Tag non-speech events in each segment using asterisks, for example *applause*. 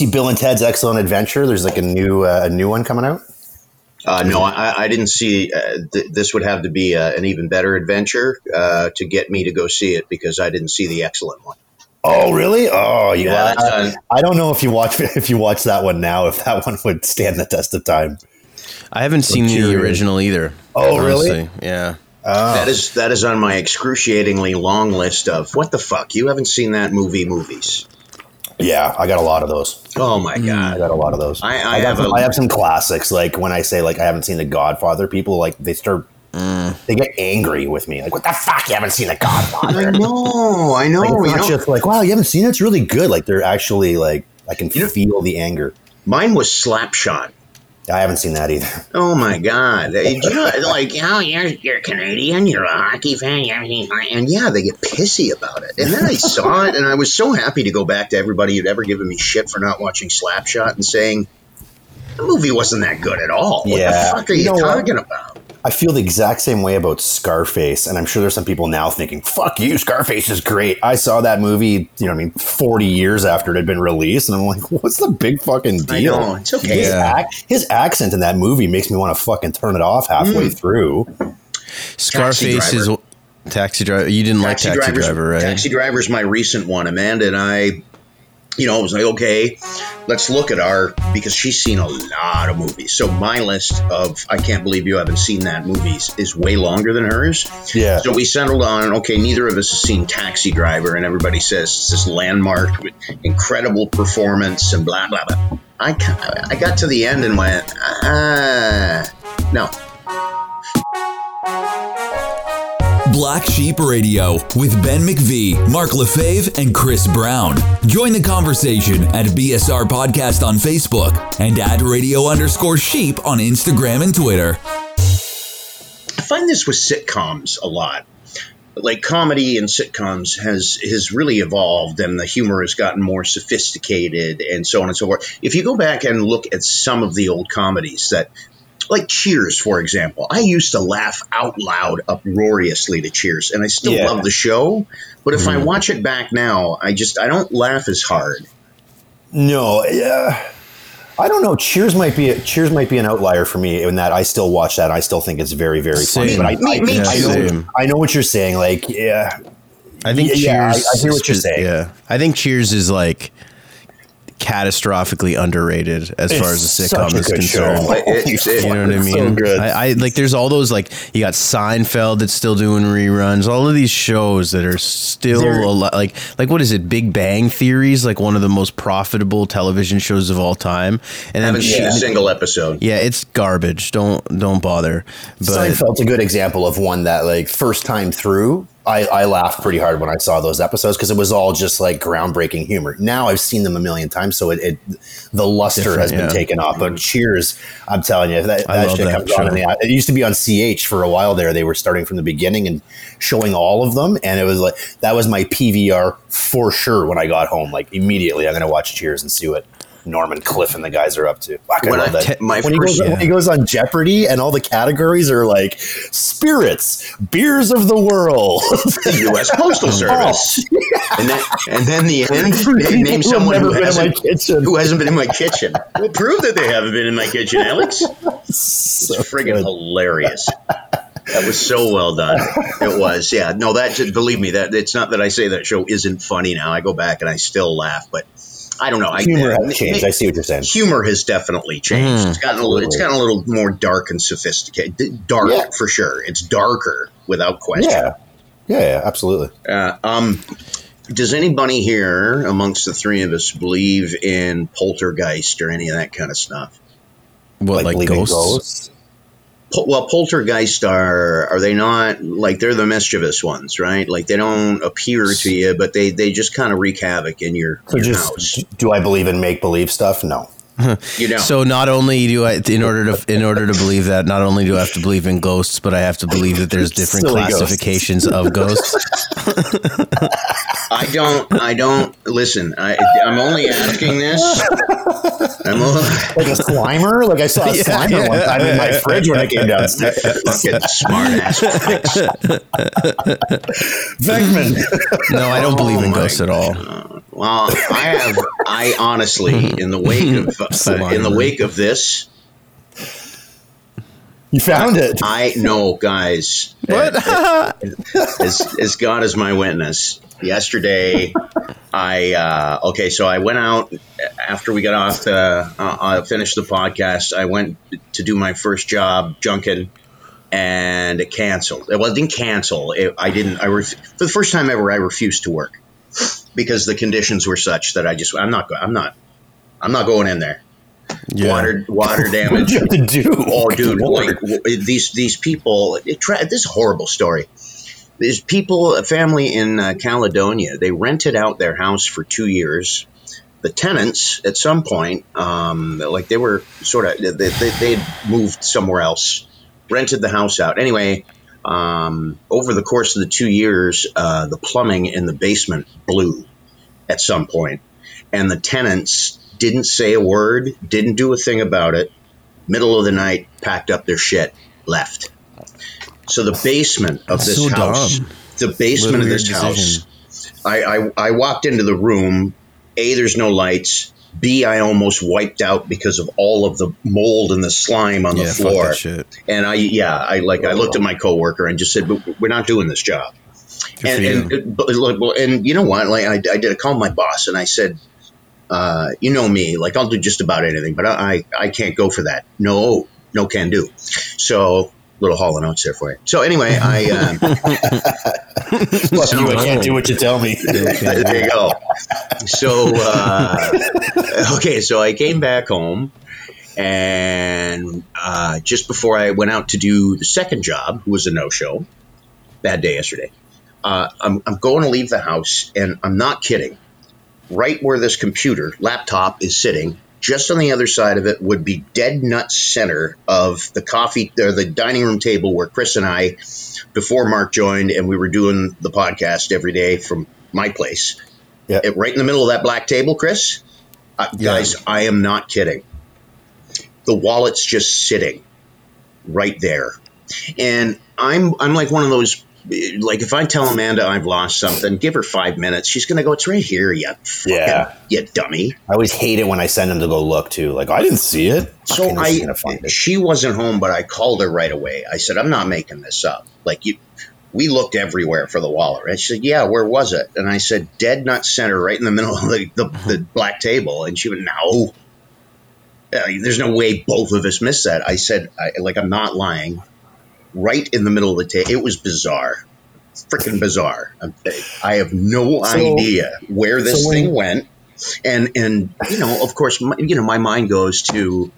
you see Bill and Ted's Excellent Adventure? There's like a new uh, a new one coming out. Uh, no, I, I didn't see. Uh, th- this would have to be uh, an even better adventure uh, to get me to go see it because I didn't see the excellent one. Oh, really? Oh, you. Yeah, I, uh, I don't know if you watch *laughs* if you watch that one now if that one would stand the test of time. I haven't seen the original either. Oh, really? honestly. Yeah. That is that is on my excruciatingly long list of what the fuck you haven't seen that movie movies. Yeah, I got a lot of those. Oh my hmm. god, I got a lot of those. I- I got have some, a- I have some classics. Like when I say like I haven't seen The Godfather, people like they start hmm. they get angry with me. Like, what the fuck? You haven't seen The Godfather?" I Godfather? know, I know. Like, it's not know. just like wow, you haven't seen it. It's really good. Like they're actually like I can feel the anger. Mine was Slapshot. I haven't seen that either. *laughs* Oh my god! Do you know, like, oh, you're you're Canadian, you're a hockey fan, you're, and yeah, they get pissy about it. And then I saw it, and I was so happy to go back to everybody who'd ever given me shit for not watching Slapshot and saying the movie wasn't that good at all. What Yeah. the fuck are You you, know what? talking about? I feel the exact same way about Scarface, and I'm sure there's some people now thinking, "Fuck you, Scarface is great." I saw that movie, you know, I mean, 40 years after it had been released, and I'm like, *laughs* "What's the big fucking I deal?" know, it's okay. His, Yeah. ac- his accent in that movie makes me want to fucking turn it off halfway Mm. through. Scarface is Driver. taxi driver. You didn't like taxi driver, right? Taxi Driver's my recent one. Amanda and I, you know, I was like, okay, let's look at our because she's seen a lot of movies. So my list of I can't believe you haven't seen that movies is way longer than hers. Yeah. So we settled on okay, neither of us has seen Taxi Driver, and everybody says it's this landmark with incredible performance and blah blah blah. I I got to the end and went, ah, no. Black Sheep Radio with Ben McVee, Mark Lefebvre, and Chris Brown. Join the conversation at BSR Podcast on Facebook and at radio underscore sheep on Instagram and Twitter. I find this with sitcoms a lot. Like comedy and sitcoms has has really evolved, and the humor has gotten more sophisticated, and so on and so forth. If you go back and look at some of the old comedies that, like Cheers, for example, I used to laugh out loud, uproariously to Cheers, and I still Yeah. love the show. But if I mm-hmm. watch it back now, I just I don't laugh as hard. No, yeah. I don't know. Cheers might be Cheers might be an outlier for me in that I still watch that. I still think it's very very funny. Same. But I, Me- I, me I, too. know, Same. I know what you're saying. Like, yeah, I think Yeah, I- Cheers. I hear what you're saying. Yeah, I think Cheers is like catastrophically underrated as far as the sitcom is concerned. show. It- it- You know what I mean? so good. I, I like. There's all those like you got Seinfeld that's still doing reruns. All of these shows that are still They're- a lot, like like what is it? Big Bang Theories, like one of the most profitable television shows of all time. And then haven't seen a single episode. yeah, it's garbage. Don't don't bother. But Seinfeld's a good example of one that, like, first time through, I, I laughed pretty hard when I saw those episodes because it was all just like groundbreaking humor. Now I've seen them a million times, so it, it the luster Different, has been yeah. taken off. But Cheers, I'm telling you, that, that shit that comes on. show. In the, it used to be on CH for a while there. They were starting from the beginning and showing all of them, and it was like that was my PVR for sure when I got home. Like immediately, I'm going to watch Cheers and see what. Norman Cliff and the guys are up to. Fuck, When te- when, he goes, when he goes on Jeopardy and all the categories are like spirits, beers of the world. The U.S. Postal *laughs* Service. Oh, and then, and then the end, *laughs* name someone who been in my hasn't, kitchen. who hasn't been in my kitchen. Well, prove that they haven't been in my kitchen, Alex. *laughs* It's friggin' good. hilarious. That was so well done. It was, yeah. No, that just believe me. That it's not that I say that show isn't funny now. I go back and I still laugh, but I don't know. I, Humor uh, has changed. I see what you're saying. Humor has definitely changed. Mm, it's gotten a little. It's gotten a little more dark and sophisticated. Dark Yeah. for sure. It's darker without question. Yeah. yeah, yeah, absolutely. Uh, um, does anybody here amongst the three of us believe in poltergeist or any of that kind of stuff? what like, believing ghosts? Pol- well, poltergeist are are they not like they're the mischievous ones, right? Like they don't appear to you, but they they just kind of wreak havoc in your, So your just house. do I believe in make believe stuff? No. You know, So not only do I, in order to, in order to believe that, not only do I have to believe in ghosts, but I have to believe that there's different Silly ghosts. classifications of ghosts. I don't. I don't listen. I I'm only asking this. I'm only, Like a slimer? Like I saw a *laughs* slimer one time in my fridge when I came downstairs. fucking smart ass. Venkman. *laughs* No, I don't believe in Oh my ghosts at all. Oh, Well, I have. I honestly, *laughs* in the wake of uh, in the wake of this, You found it. I know, guys. What? as, as God is my witness. Yesterday, I uh, okay, so I went out after we got off the uh, uh, finished the podcast. I went to do my first job junking, and it canceled. Well, it didn't cancel. It, I didn't. I ref- for the first time ever, I refused to work because the conditions were such that I just I'm not I'm not I'm not going in there. Yeah. Water water *laughs* What damage. did you have to do? Oh, dude! Like these these people. It tra- this is a horrible story. There's people, a family in uh, Caledonia. They rented out their house for two years. The tenants, at some point, um, like they were sort of, they, they, they had moved somewhere else, rented the house out. Anyway, um, over the course of the two years, uh, the plumbing in the basement blew at some point, and the tenants didn't say a word, didn't do a thing about it middle of the night, packed up their shit, left. So the basement of That's this so house, dumb. the basement of this decision. house, I, I I walked into the room. A, there's no lights. B, I almost wiped out because of all of the mold and the slime on Yeah, the fuck floor. that shit. And I, yeah, I like I looked at my coworker and just said, "But "We're not doing this job." And, and, like, well, and you know what? Like I, I did I called my boss and I said, uh, you know me, like I'll do just about anything, but I, I I can't go for that. No, no can do. So little Hall and Oates there for you. So anyway, I *laughs* um, Fuck you, I can't do what you tell me. *laughs* there you go. So uh, okay, so I came back home. And uh, just before I went out to do the second job, who was a no-show, bad day yesterday. Uh, I'm, I'm going to leave the house, and I'm not kidding. Right where this computer laptop is sitting, just on the other side of it would be dead nut center of the coffee or the dining room table where Chris and I, before Mark joined, and we were doing the podcast every day from my place. Yeah. It- right in the middle of that black table, Chris. Uh, Yeah. Guys, I am not kidding. The wallet's just sitting right there, and I'm I'm like one of those. Like if I tell Amanda I've lost something, give her five minutes. She's gonna go. It's right here, you fucking, Yeah. you dummy. I always hate it when I send them to go look too. Like I didn't see it. So Fucking, this gonna I, find it. she wasn't home, but I called her right away. I said, I'm not making this up. Like you, we looked everywhere for the wallet. And she said, Yeah, where was it? And I said, Dead nut center, right in the middle of the, the, the *laughs* black table. And she went, No. Uh, there's no way both of us missed that. I said, I, like, I'm not lying. Right in the middle of the table. It was bizarre. Freaking bizarre. I'm- have no So- idea where this so thing went. And, and you know, of course, my, you know, my mind goes to,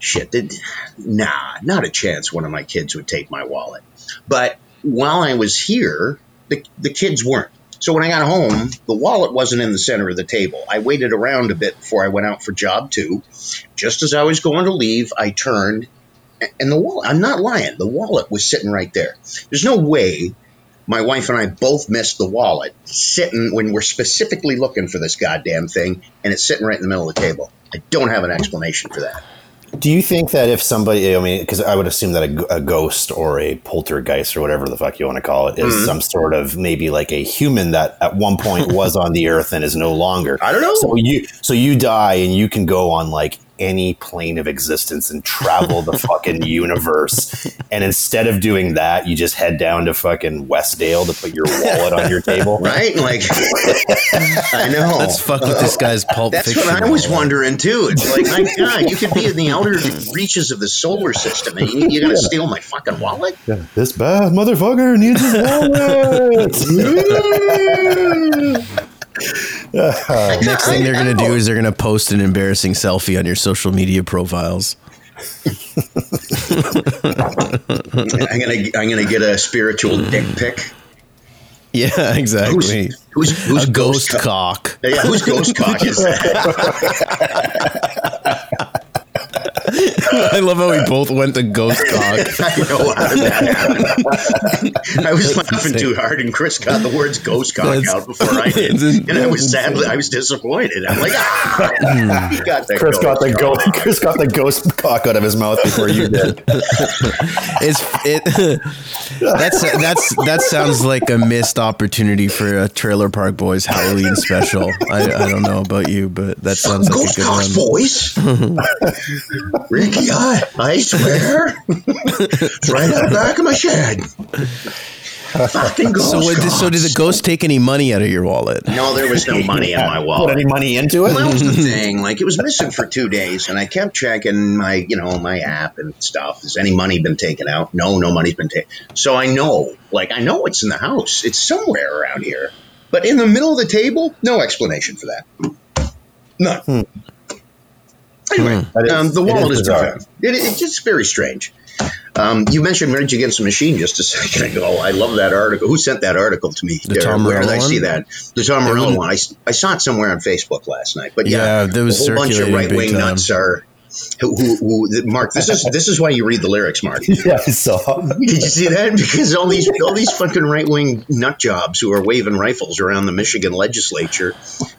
shit, did, nah, not a chance one of my kids would take my wallet. But while I was here, the, the kids weren't. So when I got home, the wallet wasn't in the center of the table. I waited around a bit before I went out for job two. Just as I was going to leave, I turned and the wallet, I'm not lying, the wallet was sitting right there. There's no way my wife and I both missed the wallet sitting when we're specifically looking for this goddamn thing and it's sitting right in the middle of the table. I don't have an explanation for that. Do you think that if somebody, I mean, because I would assume that a, a ghost or a poltergeist or whatever the fuck you want to call it is Mhm. some sort of maybe like a human that at one point *laughs* was on the earth and is no longer. I don't know. So you, so you die and you can go on like any plane of existence and travel the fucking universe. And instead of doing that, you just head down to fucking Westdale to put your wallet on your table. *laughs* Right? Like, I know. Let's fuck with this guy's pulp That's fiction. what I was wondering too. It's like, my God, you could be in the outer reaches of the solar system, and you, you're gonna steal my fucking wallet? This bad motherfucker needs his wallet. *laughs* *laughs* *laughs* Next thing they're gonna do is they're gonna post an embarrassing selfie on your social media profiles. *laughs* I'm gonna, I'm gonna get a spiritual dick pic. Yeah, exactly. who's, who's a ghost co- cock. Yeah, whose ghost cock is *laughs* that? *laughs* I love how we both went to ghost cock. *laughs* I know how did that happen. I was laughing insane. too hard, and Chris got the words "ghost cock" That's- out before I *laughs* did, that's- and I was that's sadly, I was disappointed. I'm like, ah, he got that. Chris got the ghost ghost. cock. Chris got the ghost cock out of his mouth before you did. It's it. That's that's that sounds like a missed opportunity for a Trailer Park Boys Halloween special. I, I don't know about you, but that sounds like a good cock's one. voice, Ricky. I, I swear, it's right out the back of my shed. Fucking ghost So, what, so did the ghost take any money out of your wallet? No, there was no money in my wallet. *laughs* Put wallet. any money into it? Well, that was the thing. Like, it was missing for two days, and I kept checking my, you know, my app and stuff. Has any money been taken out? No, no money's been taken. So I know, like, I know it's in the house. It's somewhere around here. But in the middle of the table, no explanation for that. None. Hmm. Anyway, That is- um, the it is wallet is bizarre. found. It, it's just very strange. Um, you mentioned Rage Against the Machine just a *laughs* second ago. I love that article. Who sent that article to me? The Tom Where did I see that? The Tom Morello wouldn't- one. I, s- I saw it somewhere on Facebook last night. But yeah, Yeah, that was a whole bunch of right wing nuts are. Who, who, who, Mark, this is this is why you read the lyrics, Mark. Did *laughs* Yeah, I saw. *laughs* Did you see that? Because all these all these fucking right wing nut jobs who are waving rifles around the Michigan legislature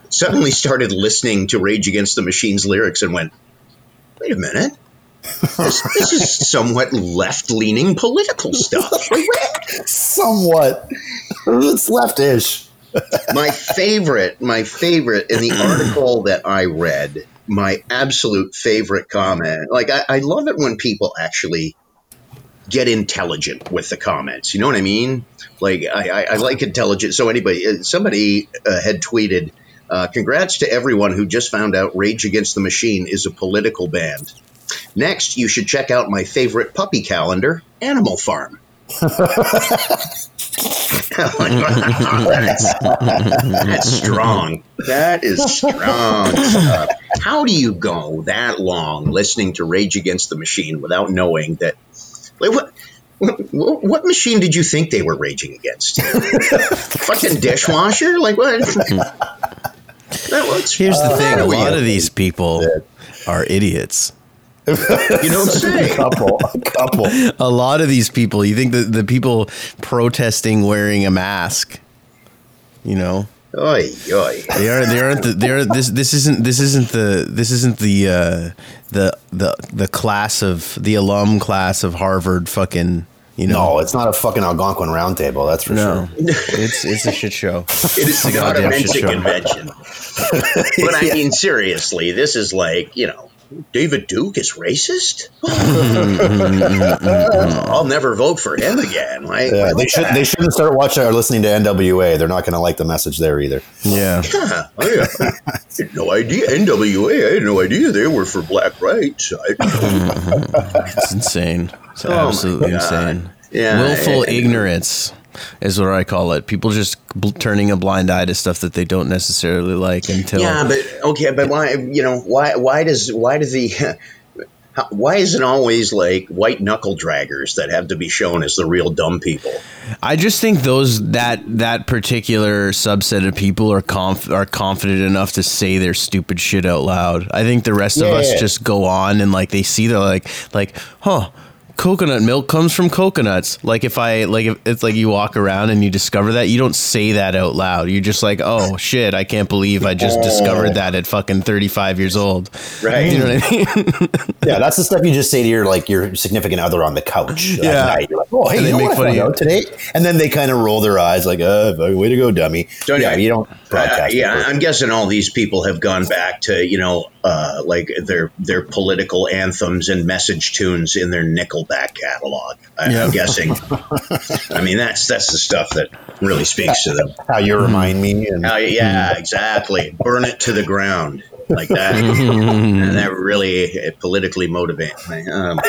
suddenly started listening to Rage Against the Machine's lyrics and went, "Wait a minute." This, this is somewhat left leaning political stuff. *laughs* Somewhat. It's leftish. my favorite, my favorite in the article that I read, my absolute favorite comment. Like I, I love it when people actually get intelligent with the comments. You know what I mean? Like I, I, I like intelligent. So anybody, uh, somebody uh, had tweeted, uh, "Congrats to everyone who just found out Rage Against the Machine is a political band." Next, you should check out my favorite puppy calendar, Animal Farm. that's, *laughs* that's strong. That is strong. How do you go that long listening to Rage Against the Machine without knowing that? Like what? What, what machine did you think they were raging against? *laughs* Fucking dishwasher? Like what? That- what's- Here's the thing: a lot of these people are idiots. *laughs* You don't a couple. A couple. *laughs* A lot of these people. You think that the people protesting wearing a mask, you know, Oy, oy. They are. They aren't. The, they are. This. This isn't. This isn't the. This isn't the. Uh, the the the class of the alum class of Harvard. Fucking. You know. No, it's not a fucking Algonquin roundtable. That's for No. sure. *laughs* it's it's a shit show. It is a not a goddamn shit minting show. convention. *laughs* But I mean, seriously, this is like, you know, David Duke is racist? *laughs* Mm, mm, mm, I'll never vote for him again. Like, Yeah, they should. heck? They shouldn't start watching or listening to NWA. They're not going to like the message there either. Yeah. Yeah, I, I had no idea. NWA, I had no idea they were for black rights. I, It's insane. It's Oh absolutely insane. Yeah, Willful ignorance is what I call it. People just bl- turning a blind eye to stuff that they don't necessarily like until. yeah, but okay, but why? You know, why? Why does? Why does the? *laughs* Why is it always like white knuckle draggers that have to be shown as the real dumb people? I just think those that that particular subset of people are conf- are confident enough to say their stupid shit out loud. I think the rest of us Yeah. just go on and like they see they're like like huh. Coconut milk comes from coconuts. Like if I like if it's like you walk around and you discover that you don't say that out loud. You're just like, oh shit, I can't believe I just discovered that at fucking 35 years old. Right. You know what I mean? *laughs* Yeah, that's the stuff you just say to your like your significant other on the couch. at Yeah. night. You're like, oh, hey, And they you know make what I fun of found you. today? And then they kind of roll their eyes like, uh, way to go, dummy. Don't yeah, you- you don't Uh, yeah, it. I'm guessing all these people have gone back to you know, uh, like their their political anthems and message tunes in their Nickelback catalog. I, Yeah. I'm guessing. *laughs* I mean, that's that's the stuff that really speaks to them. how you remind me. And Uh, yeah, exactly. Burn it to the ground like that, *laughs* and that really politically motivates. Um,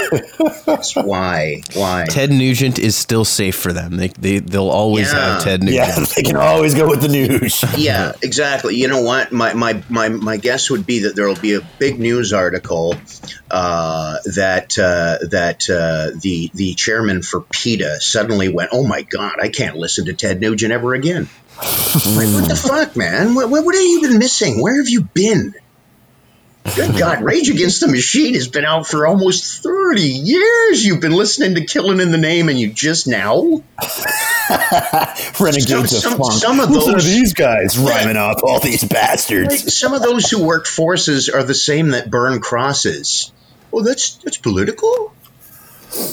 that's why why. Ted Nugent is still safe for them. They they they'll always Yeah. have Ted Nugent. yeah, *laughs* they can always go with the news. Yeah, exactly. You know what? My, my, my, my guess would be that there will be a big news article uh, that uh, that uh, Uh, the the chairman for PETA suddenly went, "Oh my God, I can't listen to Ted Nugent ever again." like, what the hmm. fuck, man? What, what, what have you been missing? Where have you been? Good God, *laughs* Rage Against the Machine has been out for almost 30 years. You've been listening to Killing in the Name and you just now? *laughs* Renegades Some- of funk. some of Listen those- to these guys rhyming off all these bastards. Like, some of those who work forces are the same that burn crosses. Oh, that's that's political?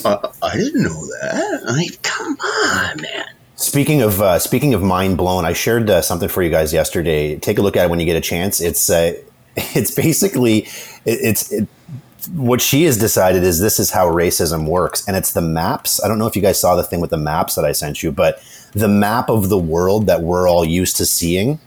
Uh, I didn't know that. I mean, come on, man. Speaking of uh, speaking of mind blown, I shared uh, something for you guys yesterday. Take a look at it when you get a chance. It's uh, *laughs* it's basically it, it's it, what she has decided is this is how racism works, and it's the maps. I don't know if you guys saw the thing with the maps that I sent you, but the map of the world that we're all used to seeing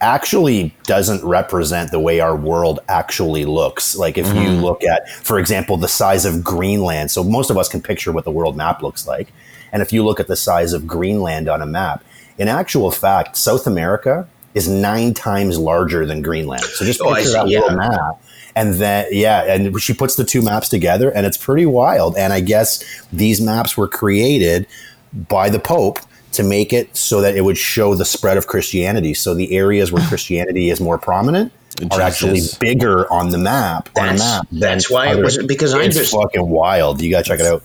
actually doesn't represent the way our world actually looks. Like if you mm-hmm. look at, for example, the size of Greenland. So most of us can picture what the world map looks like. And if you look at the size of Greenland on a map, in actual fact, South America is nine times larger than Greenland. So just Oh, picture see, that yeah. little map. And then, yeah, and she puts the two maps together, and it's pretty wild. And I guess these maps were created by the Pope to make it so that it would show the spread of Christianity. So the areas where *laughs* Christianity is more prominent are actually bigger on the map. on a That's- map than that's why it wasn't- because I it's just- fucking wild. You gotta check it out.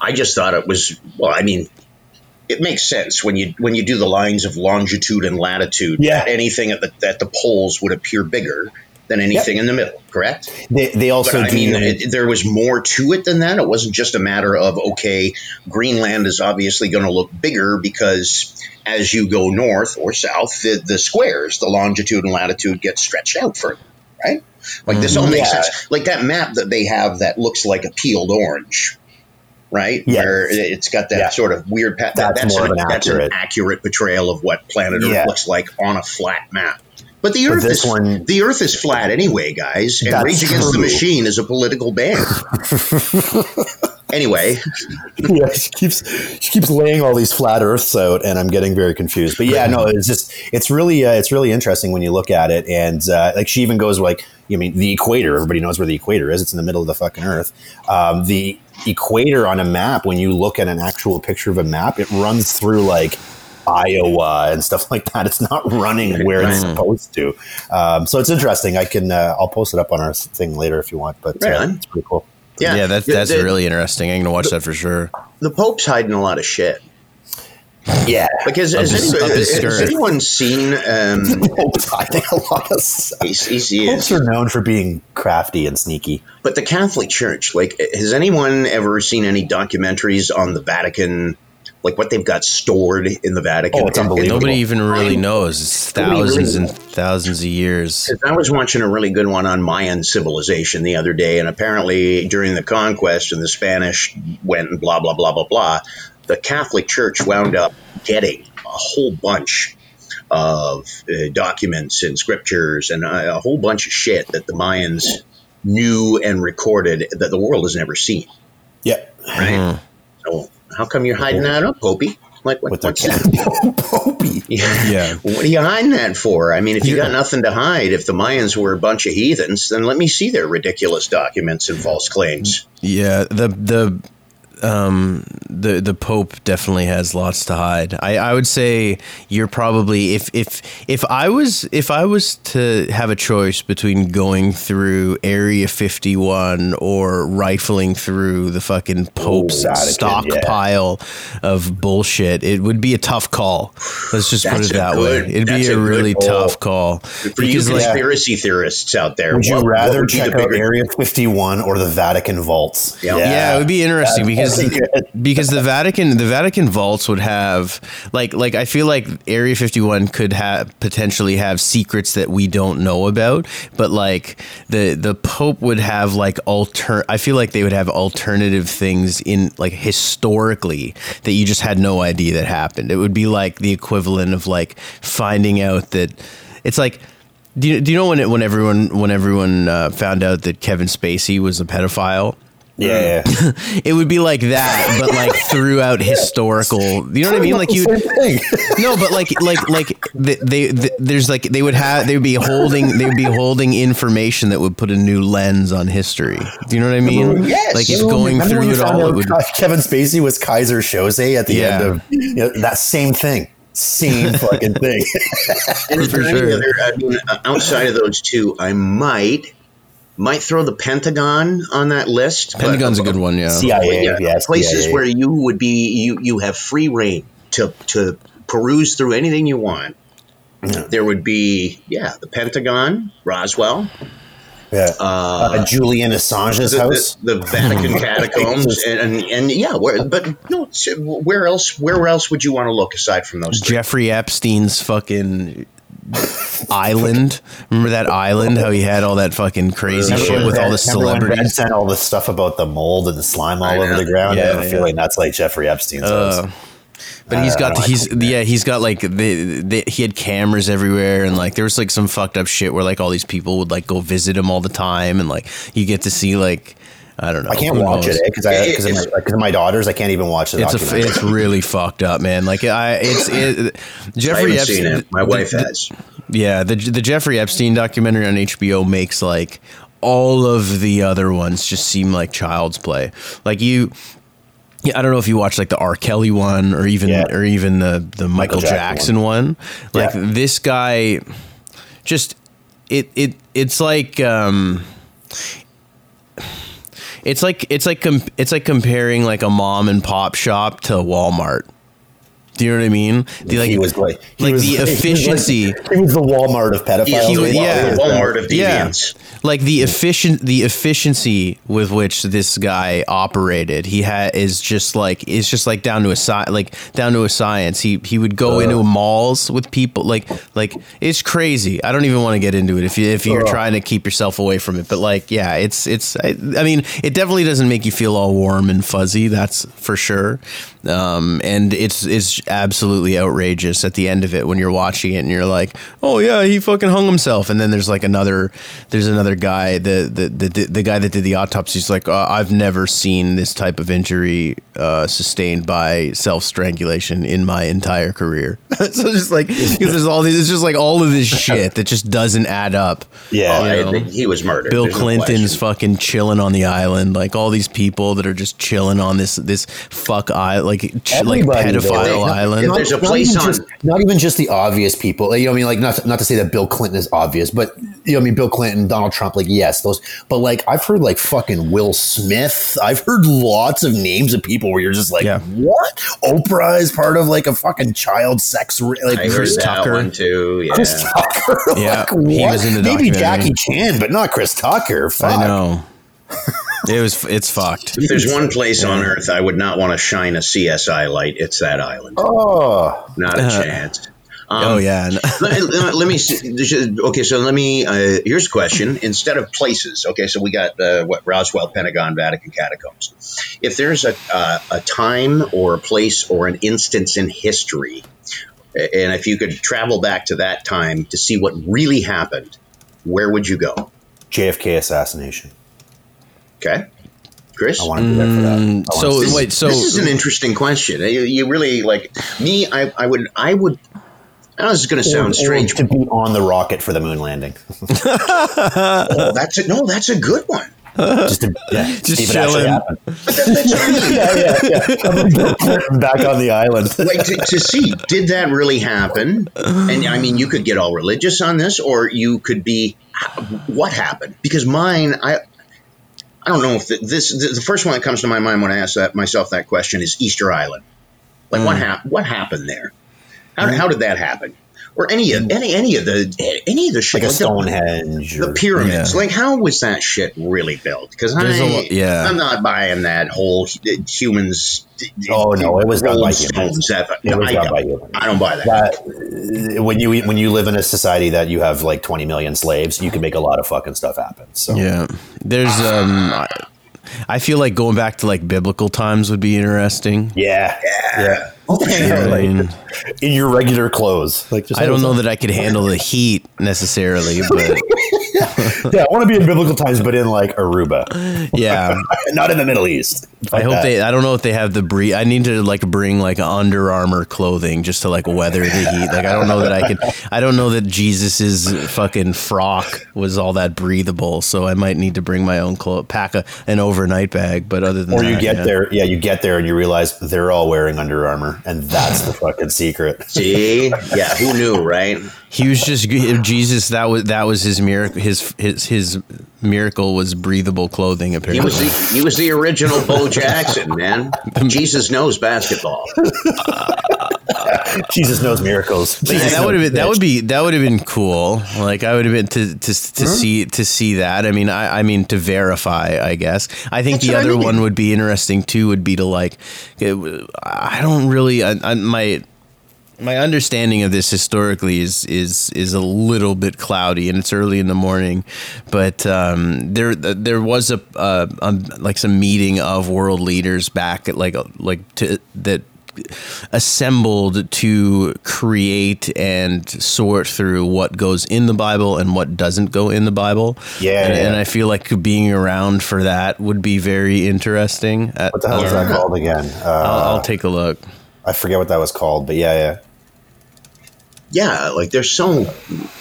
I just thought it was well. I mean, it makes sense when you when you do the lines of longitude and latitude. Yeah. anything at the at the poles would appear bigger than anything in the middle. Correct. They, they also But I mean, it, there was more to it than that. It wasn't just a matter of okay, Greenland is obviously going to look bigger because as you go north or south, the, the squares, the longitude and latitude get stretched out further, right? Like this all mm-hmm. makes Yeah. sense. Like that map that they have that looks like a peeled orange. Right, Yes. where it's got that Yeah. sort of weird pattern. That's that's, more an, of an that's an accurate- accurate portrayal of what planet Earth Yeah. looks like on a flat map. But the But Earth this is one- the Earth is flat anyway, guys. And Rage Against the. Machine is a political band. *laughs* anyway, yeah, she keeps she keeps laying all these flat Earths out, and I'm getting very confused. But yeah, no, it's just it's really uh, it's really interesting when you look at it, and uh, like she even goes like, I mean, the equator. Everybody knows where the equator is. It's in the middle of the fucking Earth. Um, the equator on a map, when you look at an actual picture of a map, it runs through like. Iowa and stuff *laughs* like that. It's not running where it's supposed to. Um, so it's interesting. I can uh, I'll post it up on our thing later if you want. But Right uh, it's pretty cool. yeah, Yeah, that's that's the, really interesting. I'm gonna watch that for sure. the Pope's hiding a lot of shit. Yeah, Because has, his- anybody, has anyone seen? Um, *laughs* Popes hiding a lot of stuff. he's, he's, he Popes is. are known for being crafty and sneaky. But the Catholic Church, like, has anyone ever seen any documentaries on the Vatican? Like what they've got stored in the Vatican? Oh, it's unbelievable. Nobody even really knows. It's Nobody really thousands and knows. thousands of years. I was watching a really good one on Mayan civilization the other day, and apparently during the conquest and the Spanish went and blah blah blah blah blah, the Catholic Church wound up getting a whole bunch of uh, documents and scriptures and a, a whole bunch of shit that the Mayans knew and recorded that the world has never seen. Yeah. Right. So how come you're hiding that up, Popey? Like what, what's that? *laughs* Popey. Yeah. What are you hiding that for? I mean, if you got nothing to hide, if the Mayans were a bunch of heathens, then let me see their ridiculous documents and false claims. Yeah, the the um the the Pope definitely has lots to hide. I, I would say you're probably if if if I was if I was to have a choice between going through Area 51 or rifling through the fucking Pope's Vatican, yeah. stockpile of bullshit, it would be a tough call. Let's just put it that good- way. It'd be a, a really call. tough call. For you Because, like, conspiracy theorists out there, Would you what- what rather would check out bigger- Area 51 or the Vatican vaults? Yeah. yeah, it would be interesting because Good. because the Vatican the Vatican vaults would have like like I feel like Area 51 could have potentially have secrets that we don't know about but like the the Pope would have like alter I feel like they would have alternative things in like historically that you just had no idea that happened it would be like the equivalent of like finding out that it's like do you, do you know when it, when everyone when everyone uh, found out that Kevin Spacey was a pedophile Yeah, yeah. *laughs* it would be like that, but like throughout historical. You know what I mean? Like you, Same *laughs* no, but like like like they, they, th there's like they would have they would be holding they would be holding information that would put a new lens on history. Do you know what I mean? Yes. Like if going through it all, out it would. Kevin Spacey was Keyser Söze at the Yeah. end of you know, that same thing. Same fucking thing. *laughs* And is For there any sure. other- I mean, outside of those two, I might Might throw the Pentagon on that list. but- Pentagon's a good one, yeah. CIA, yeah, yes, places CIA. where you would be you you have free reign to to peruse through anything you want. There would be yeah the Pentagon, Roswell, yeah. uh, Julian Assange's the, house. the, the Vatican *laughs* catacombs, and, and and yeah, where, but no, where else where else would you want to look aside from those? Three? Jeffrey Epstein's fucking island. Remember that island? How he had all that fucking crazy Remember shit when with all the remember when Ben celebrities. sent all the stuff about the mold and the slime all over the ground. Yeah, I have Yeah, a yeah. feeling that's like Jeffrey Epstein's Uh, house. But he's got the, he's like yeah he's got like the, the he had cameras everywhere and like there was like some fucked up shit where like all these people would like go visit him all the time and like you get to see like I don't know I can't who watch knows? it because I because of, it's- my- of my daughters. I can't even watch the It's a documentary. it's really fucked up, man. Like I it's it, *laughs* Jeffrey haven't seen Epstein. it. My wife the- has. Yeah, the the Jeffrey Epstein documentary on HBO makes like all of the other ones just seem like child's play. Like you yeah, I don't know if you watched like the R. Kelly one or even Yeah. or even the the Michael, Jackson Jackson, one. Like Yeah. this guy just it it it's like um it's like it's like com- it's like comparing like a mom and pop shop to Walmart. Do you know what I mean? The, he was like he like was the *laughs* he was like- efficiency. He was the Walmart of pedophiles. Yeah, he the was- yeah. the Walmart of Yeah. deviants. like the efficient the efficiency with which this guy operated he had is just like it's just like down to a sci- like down to a science he he would go uh. into malls with people like like it's crazy i don't even want to get into it if you if you're Ugh. trying to keep yourself away from it but like yeah it's it's I, I mean it definitely doesn't make you feel all warm and fuzzy that's for sure um and it's it's absolutely outrageous at the end of it when you're watching it and you're like oh yeah he fucking hung himself and then there's like another there's another guy the the the, the guy that did the autopsy's like uh, I've never seen this type of injury uh, sustained by self strangulation in my entire career *laughs* so just like because there's all these it's just like all of this shit that just doesn't add up Yeah. I- he was murdered. Bill There's Clinton's question. fucking chilling on the island, like all these people that are just chilling on this this fuck island, like ch- like pedophile there. Not- island. If there's a not place even on- just, not even just the obvious people. You know, what I mean, like not to, not to say that Bill Clinton is obvious, but you know, what I mean, Bill Clinton, Donald Trump, like yes, those. But like I've heard like fucking Will Smith. I've heard lots of names of people where you're just like, Yeah. what? Oprah is part of like a fucking child sex. Ra- like I heard Chris that Tucker. one too. Yeah. Chris Tucker. *laughs* Yeah, like, he what? was in the Maybe. Jackie Chan, but not Chris Tucker. Fuck. I know. It was it's fucked. If there's one place on Earth I would not want to shine a CSI light, it's that island. Oh, Not a chance. Um, oh yeah, let, let- *laughs* let me see- okay so let me uh, here's a question instead of places okay so we got uh, what roswell pentagon vatican catacombs if there's a, uh, a time or a place or an instance in history and if you could travel back to that time to see what really happened where would you go JFK assassination. Okay chris I want to be there for that. Mm, I so this, wait, so this is an interesting question. Eh, you, you really like me. I, I would. I would. I know this is going to sound Or- or strange. to be on the rocket for the moon landing. *laughs* Oh, that's a no. That's a good one. just to yeah, *laughs* Just see if it actually chilling. But that, that's really *laughs* yeah, yeah, yeah. I'm back on the island. like to, to see did that really happen? And I mean, you could get all religious on this, or you could be what happened? Because mine, I. I don't know if the, this the, first one that comes to my mind when I ask that myself that question is Easter Island. Like what mm. hap- what happened there? How, mm. how did that happen? Or any of any any of the any of the shit like a like the- Stonehenge. the Or, pyramids. Yeah. Like, how was that shit really built? Because I, lo- yeah. I'm not buying that whole uh, humans. Uh, oh, no, it was done rolling by humans. stones. That, It was I, don't, by humans. I don't buy that. that uh, when you when you live in a society that you have like 20 million slaves, you can make a lot of fucking stuff happen. So yeah, there's um, I, I feel like going back to like biblical times would be interesting. yeah, yeah. I mean, in your regular clothes, like just I don't know that I could handle the heat necessarily, *laughs* but Yeah, I want to be in *laughs* biblical times, but in like Aruba, yeah. *laughs* not in the Middle East. I hope that. they. I don't know if they have the bre I need to like bring like Under Armour clothing just to like weather the heat. Like I don't know that I could. I don't know that Jesus's fucking frock was all that breathable. So I might need to bring my own clothes, pack a, an overnight bag. But other than Or that, you get yeah. there, yeah, you get there and you realize they're all wearing Under Armour, and that's the fucking secret. See, yeah, who knew, right? He was just Jesus. That was that was his miracle. His his his miracle was breathable clothing. Apparently, He Apparently, was the he was the original Bo *laughs* Jackson, man. Jesus knows basketball. *laughs* Jesus knows miracles. Yeah, Jesus that would have knows been that would be that would have been cool. Like I would have been to to, to see to see that. I mean, I, I mean to verify. I guess I think That's the what I other mean. one would be interesting too. Would be to like, it, I don't really. I, I, my my understanding of this historically is is is a little bit cloudy, and it's early in the morning. But um, there there was a, uh, um like some meeting of world leaders back at like like to, that assembled to create and sort through what goes in the Bible and what doesn't go in the Bible. Yeah, and, yeah. and I feel like being around for that would be very interesting. Uh, What the hell is that called again? Uh, I'll, I'll take a look. I forget what that was called, but yeah, yeah. Yeah, like there's so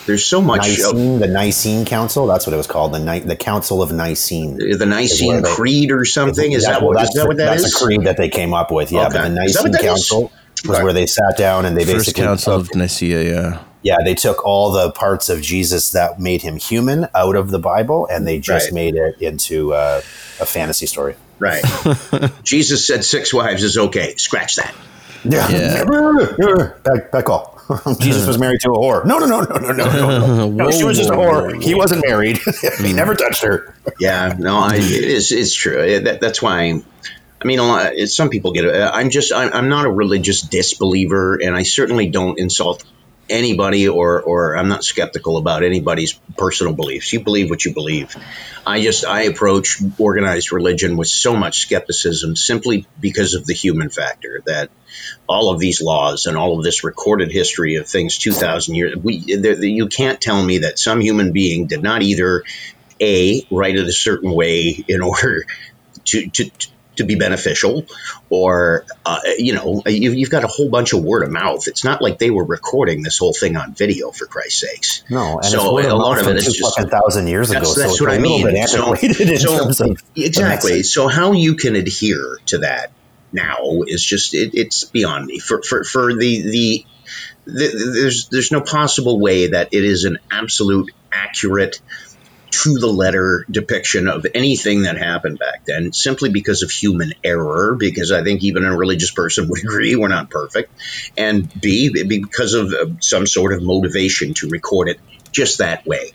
there's so much of Nicene, the Nicene Council. That's what it was called. The Ni- the Council of Nicene. the Nicene they- Creed or something. Is that well, what that's is that the- what that that's is? a creed that they came up with. Yeah, but Okay. the Is that what Nicene that is? Council was Right. where they sat down and they First basically Council took, of Nicaea, yeah. yeah they took all the parts of Jesus that made him human out of the Bible and they just Right. made it into uh, a fantasy story. Right. *laughs* Jesus said six wives is okay. Scratch that. Yeah, back, back off. *laughs* Jesus was married to a whore. No, no, no, no, no, no, no. no *laughs* she was just a whore. He wasn't married. *laughs* he never touched her. Yeah, no, I, it is. It's true. It- That, that's why. I mean, a lot. It, some people get. it. I'm just. I'm, I'm not a religious disbeliever, and I certainly don't insult anybody, or or I'm not skeptical about anybody's personal beliefs. You believe what you believe. I just I approach organized religion with so much skepticism, simply because of the human factor. That all of these laws and all of this recorded history of things 2,000 years, we, there, you can't tell me that some human being did not either a write it a certain way in order to to to be beneficial, or uh, you know you, you've got a whole bunch of word of mouth. It's not like they were recording this whole thing on video for Christ's sakes. No, and So, it's a lot of it is just- fucking thousand years ago. That's, so what a I mean. So, so- exactly. So how you can adhere to that now is just it, it's beyond me. For for, for the, the the there's there's no possible way that it is an absolute accurate to the letter depiction of anything that happened back then simply because of human error because i think even a religious person would *laughs* agree we're not perfect and b because of uh, some sort of motivation to record it just that way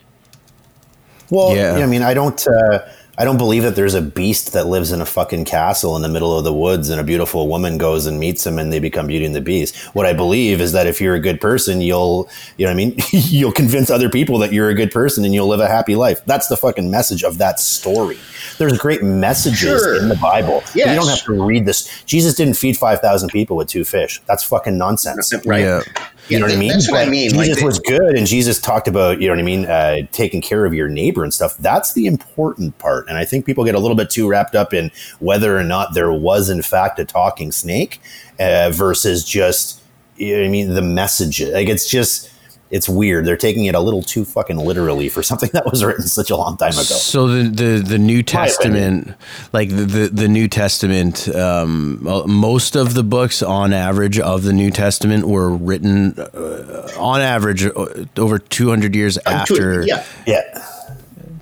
Well, Yeah. yeah. I mean, I don't, uh, I don't believe that there's a beast that lives in a fucking castle in the middle of the woods, and a beautiful woman goes and meets him, and they become Beauty and the Beast. What I believe is that if you're a good person, you'll, you know, what I mean, *laughs* you'll convince other people that you're a good person, and you'll live a happy life. That's the fucking message of that story. There's great messages Sure. in the Bible. but You don't have to read this. Jesus didn't feed five thousand people with two fish. That's fucking nonsense. right Yeah. You know what I mean? that's what i mean Jesus like was good, and Jesus talked about you know what I mean, uh, taking care of your neighbor and stuff. That's the important part, and I think people get a little bit too wrapped up in whether or not there was in fact a talking snake uh, versus just you know what I mean the message. Like it's just it's weird. They're taking it a little too fucking literally for something that was written such a long time ago. So the the, the New Testament, like the, the the New Testament, um, uh, most of the books on average of the New Testament were written uh, on average uh, over two hundred years after. yeah Yeah,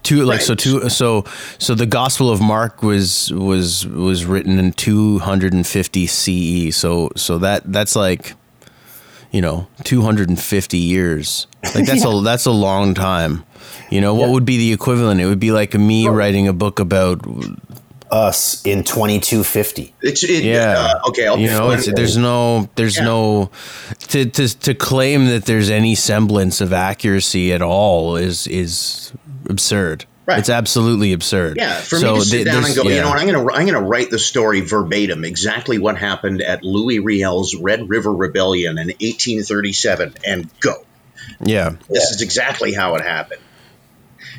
Two like so two so so the Gospel of Mark was was was written in 250 CE. So so that that's like you know 250 years. Like that's *laughs* a that's a long time. You know what would be the equivalent? It would be like me writing a book about us in twenty two fifty. it's it, yeah. uh, okay I'll, you know it's, there's no there's Yeah. no to, to to claim that there's any semblance of accuracy at all is is absurd. Right. It's absolutely absurd. Yeah, for So me to sit th- down and there's- go, you know what, I'm gonna I'm gonna write the story verbatim, exactly what happened at Louis Riel's Red River Rebellion in 1837, and go. Yeah. This is exactly how it happened.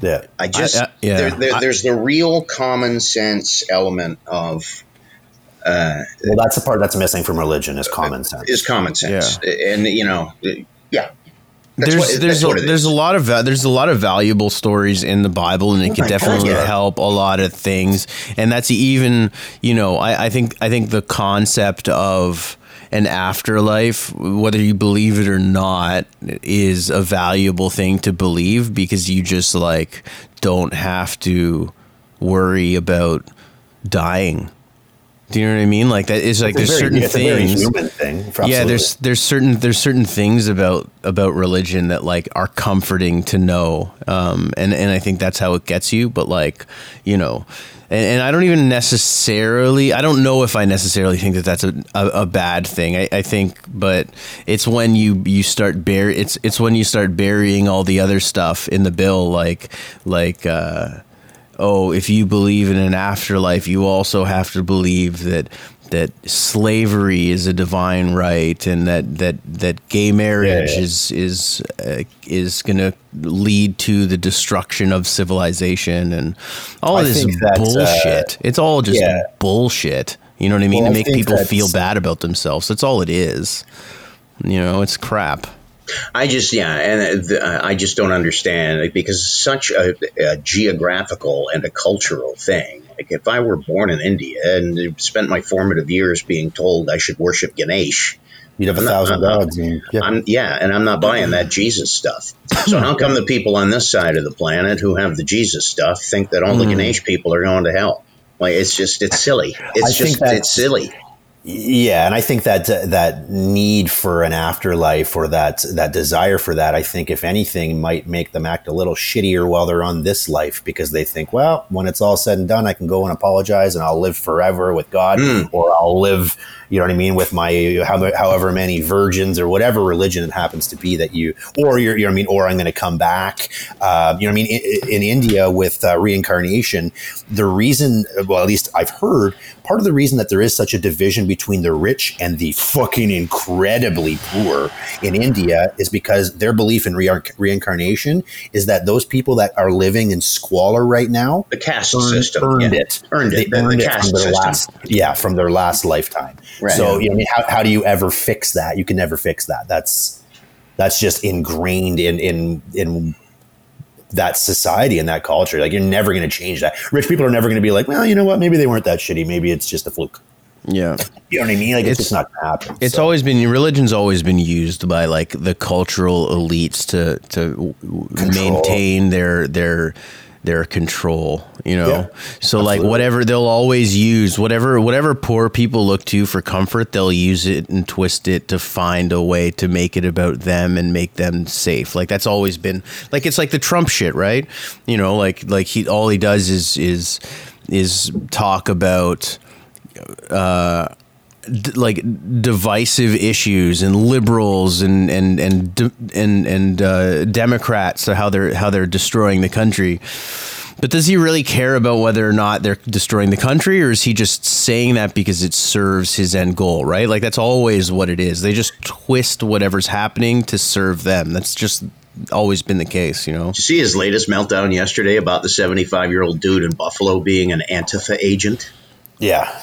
Yeah, I just I- yeah. there, there, I- there's the real common sense element of uh, well, that's the part that's missing from religion is common sense. is common sense, and you know, yeah. That's there's what- there's a, there's a lot of there's a lot of valuable stories in the Bible, and oh it can my God, definitely yeah. help a lot of things. And that's even you know I, I think I think the concept of an afterlife, whether you believe it or not, is a valuable thing to believe because you just like don't have to worry about dying. Do you know what I mean? Like that is like It's there's very- certain it's a very things. thing. Yeah, there's there's certain there's certain things about about religion that like are comforting to know, um, and and I think that's how it gets you. But like, you know, and, and I don't even necessarily I don't know if I necessarily think that that's a, a, a bad thing. I, I think, but it's when you you start bury it's it's when you start burying all the other stuff in the bill, like like. uh oh, if you believe in an afterlife, you also have to believe that that slavery is a divine right, and that that that gay marriage Yeah, yeah. is is uh, is going to lead to the destruction of civilization, and all I of this uh, bullshit. it's all just yeah. bullshit. You know what I mean? Well, to make people feel bad about themselves. That's all it is. You know, it's crap. I just yeah, and uh, I just don't understand like, because it's such a, a geographical and a cultural thing. Like if I were born in India and spent my formative years being told I should worship Ganesh, You'd have a I'm thousand gods. Yeah. Yeah, and I'm not buying that Jesus stuff. So how come the people on this side of the planet who have the Jesus stuff think that all the Ganesh people are going to hell? Like it's just it's silly. It's I just it's silly. Yeah, and I think that that need for an afterlife or that that desire for that, I think if anything, might make them act a little shittier while they're on this life because they think, well, when it's all said and done, I can go and apologize and I'll live forever with God, or I'll live, you know what I mean, with my however many virgins or whatever religion it happens to be that you, or you're, you know what I mean, or I'm going to come back. Uh, you know what I mean? In, in India with uh, reincarnation, the reason, well, at least I've heard, part of the reason that there is such a division between the rich and the fucking incredibly poor in India is because their belief in re- reincarnation is that those people that are living in squalor right now The caste earned, system earned yeah. it, earned it. They The, earned the it caste from their system. last, yeah, from their last lifetime. Right. So, you know, I mean, how, how do you ever fix that? You can never fix that. That's that's just ingrained in in in that society and that culture. Like you're never going to change that. Rich people are never going to be like, well, you know what? Maybe they weren't that shitty. Maybe it's just a fluke. Yeah. You know what I mean? Like it's, It's- just not going to happen. It's So- always been religion's always been used by like the cultural elites to to w- maintain their their their control, you know. Yeah, so like whatever they'll always use whatever whatever poor people look to for comfort, they'll use it and twist it to find a way to make it about them and make them safe. Like that's always been like it's like the Trump shit, right? You know, like like he all he does is is is talk about d- like divisive issues and liberals and and and de- and and uh, Democrats so how they're how they're destroying the country. But does he really care about whether or not they're destroying the country, or is he just saying that because it serves his end goal? Right, like that's always what it is. They just twist whatever's happening to serve them. That's just always been the case, you know. Did you see his latest meltdown yesterday about the 75 year old dude in Buffalo being an Antifa agent? yeah,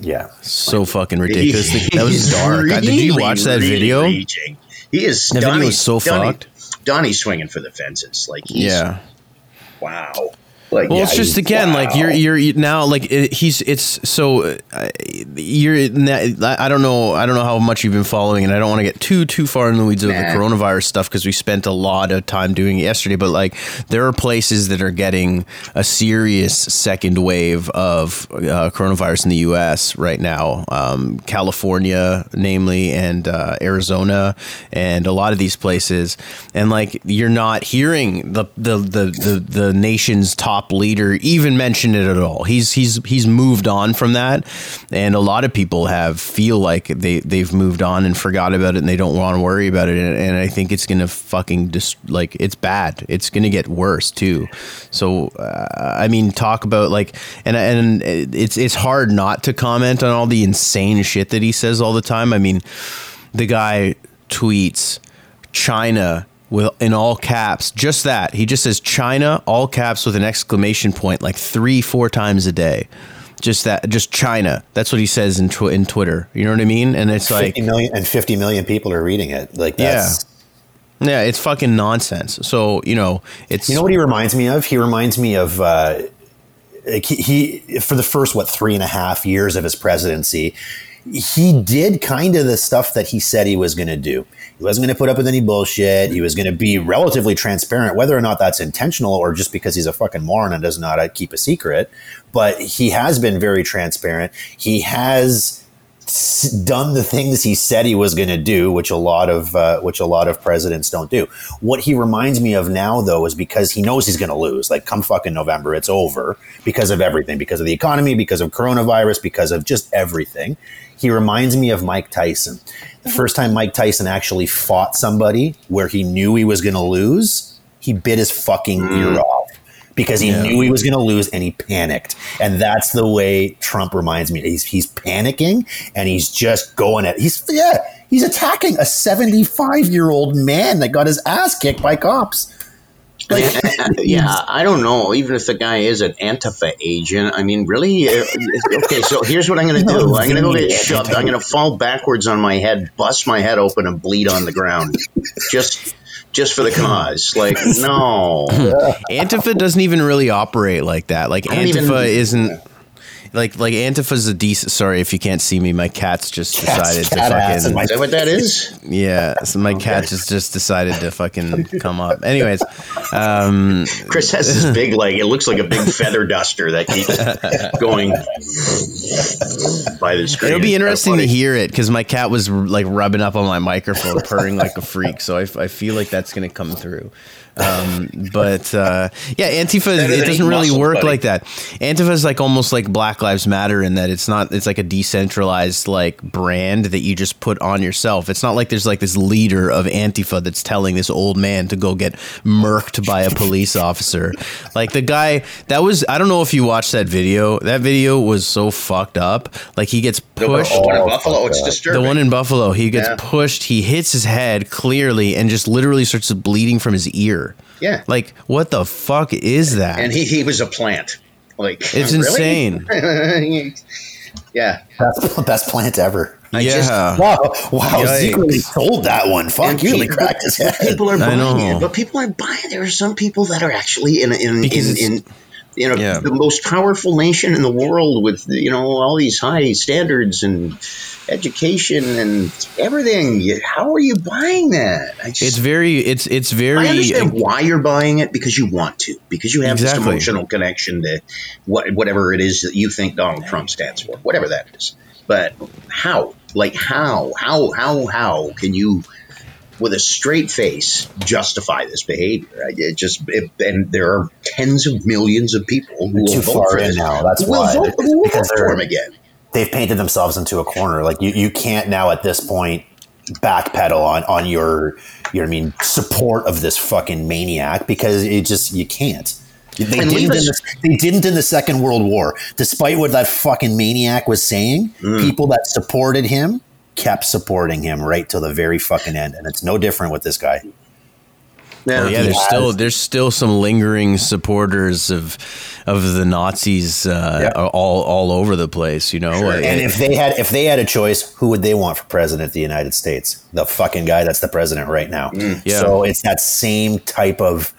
yeah. So fucking ridiculous. *laughs* that was dark. Uh, did you watch that really video? reaching. He is. That video was so Donnie- fucked. Donnie's swinging for the fences. Like, he's, Yeah. wow. Like, Well, yeah, it's just again like you're you're now like it, he's it's so uh, you're I don't know I don't know how much you've been following and I don't want to get too too far in the weeds of the coronavirus stuff because we spent a lot of time doing it yesterday but like there are places that are getting a serious second wave of uh, coronavirus in the U.S. right now. Um, California namely and uh, Arizona and a lot of these places. And like you're not hearing the the the the, the nation's top leader even mention it at all. He's he's he's moved on from that, and a lot of people have feel like they they've moved on and forgot about it, and they don't want to worry about it. And, and I think it's gonna fucking just like it's bad. It's gonna get worse too. So uh, I mean, talk about like and and it's it's hard not to comment on all the insane shit that he says all the time. I mean, the guy tweets China with in all caps. Just that. He just says China all caps with an exclamation point like 3 4 times a day. Just that just China. That's what he says in tw- in Twitter. You know what I mean? And it's like 50 million and 50 million people are reading it. Like Yeah. that's yeah, it's fucking nonsense. So, you know, it's You know what he reminds me of? He reminds me of uh, he, he for the first what three and a half years of his presidency, he did kind of the stuff that he said he was going to do. He wasn't going to put up with any bullshit. He was going to be relatively transparent, whether or not that's intentional or just because he's a fucking moron and know how to keep a secret. But he has been very transparent. He has done the things he said he was going to do, which a lot of uh, which a lot of presidents don't do. What he reminds me of now, though, is because he knows he's going to lose. Like come fucking November, it's over because of everything, because of the economy, because of coronavirus, because of just everything. He reminds me of Mike Tyson. The mm-hmm. first time Mike Tyson actually fought somebody where he knew he was going to lose, he bit his fucking mm. ear off because he knew he was going to lose and he panicked. And that's the way Trump reminds me. He's he's panicking and he's just going at he's yeah, he's attacking a 75-year-old man that got his ass kicked by cops. *laughs* yeah, I don't know. Even if the guy is an Antifa agent, I mean, really? Uh, Okay, so here's what I'm going *laughs* to do. I'm going to go get shoved. I'm going to fall backwards on my head, bust my head open, and bleed on the ground, just just for the cause. Like, no. *laughs* Antifa doesn't even really operate like that. Like don't even- Antifa isn't like like Antifa's a decent. Sorry if you can't see me. My cat's just Cat's decided to fat in fucking Is that what that is? yeah. So my cat just just decided to fucking come up. Anyways, um, Chris has this *laughs* big, like, it looks like a big feather duster that keeps going by the screen. It'll be interesting to hear it because my cat was like rubbing up on my microphone, purring like a freak. So I, I feel like that's going to come through. Um, but uh, yeah, Antifa it doesn't really muscle, work buddy. like that. Antifa is like almost like Black Lives Matter in that it's not. It's like a decentralized like brand that you just put on yourself. It's not like there's like this leader of Antifa that's telling this old man to go get murked by a police officer. Like the guy that was. I don't know if you watched that video. That video was so fucked up. Like he gets pushed. The pushed one in Oh, Buffalo, it's disturbing. the one in Buffalo, he gets Yeah. pushed, he hits his head clearly and just literally starts bleeding from his ear. Yeah. Like, what the fuck is that? and he, he was a plant. Like it's *laughs* really? insane. *laughs* yeah. That's the best plant ever. I yeah. just- Wow, wow, Yikes. Zeke really sold that one. Fuck, And you really people- cracked his head. People are I buying know. it, but people aren't buying. It. There are some people that are actually in in Because in, in you know Yeah. the most powerful nation in the world with you know all these high standards and education and everything. How are you buying that? I just, it's very it's it's very. I very understand why you're buying it because you want to, because you have Exactly. this emotional connection to what, whatever it is that you think Donald Trump stands for, whatever that is. But how? Like how? How? How? How can you, with a straight face, justify this behavior? I- It just it, and there are tens of millions of people who Too will vote far for in now, that's who will why. vote, who will Because vote for they're- him again. They've painted themselves into a corner. Like you, you can't now at this point backpedal on on your, you know what I mean, support of this fucking maniac because it just you can't. They And didn't, in the, they didn't in the Second World War. Despite what that fucking maniac was saying, Mm. people that supported him kept supporting him right till the very fucking end. And it's no different with this guy. Yeah, yeah, there's has- still there's still some lingering supporters of of the Nazis uh, Yeah. all all over the place. You know, Sure. Like, And if they had if they had a choice, who would they want for president of the United States? The fucking guy that's the president right now. Yeah. So it's that same type of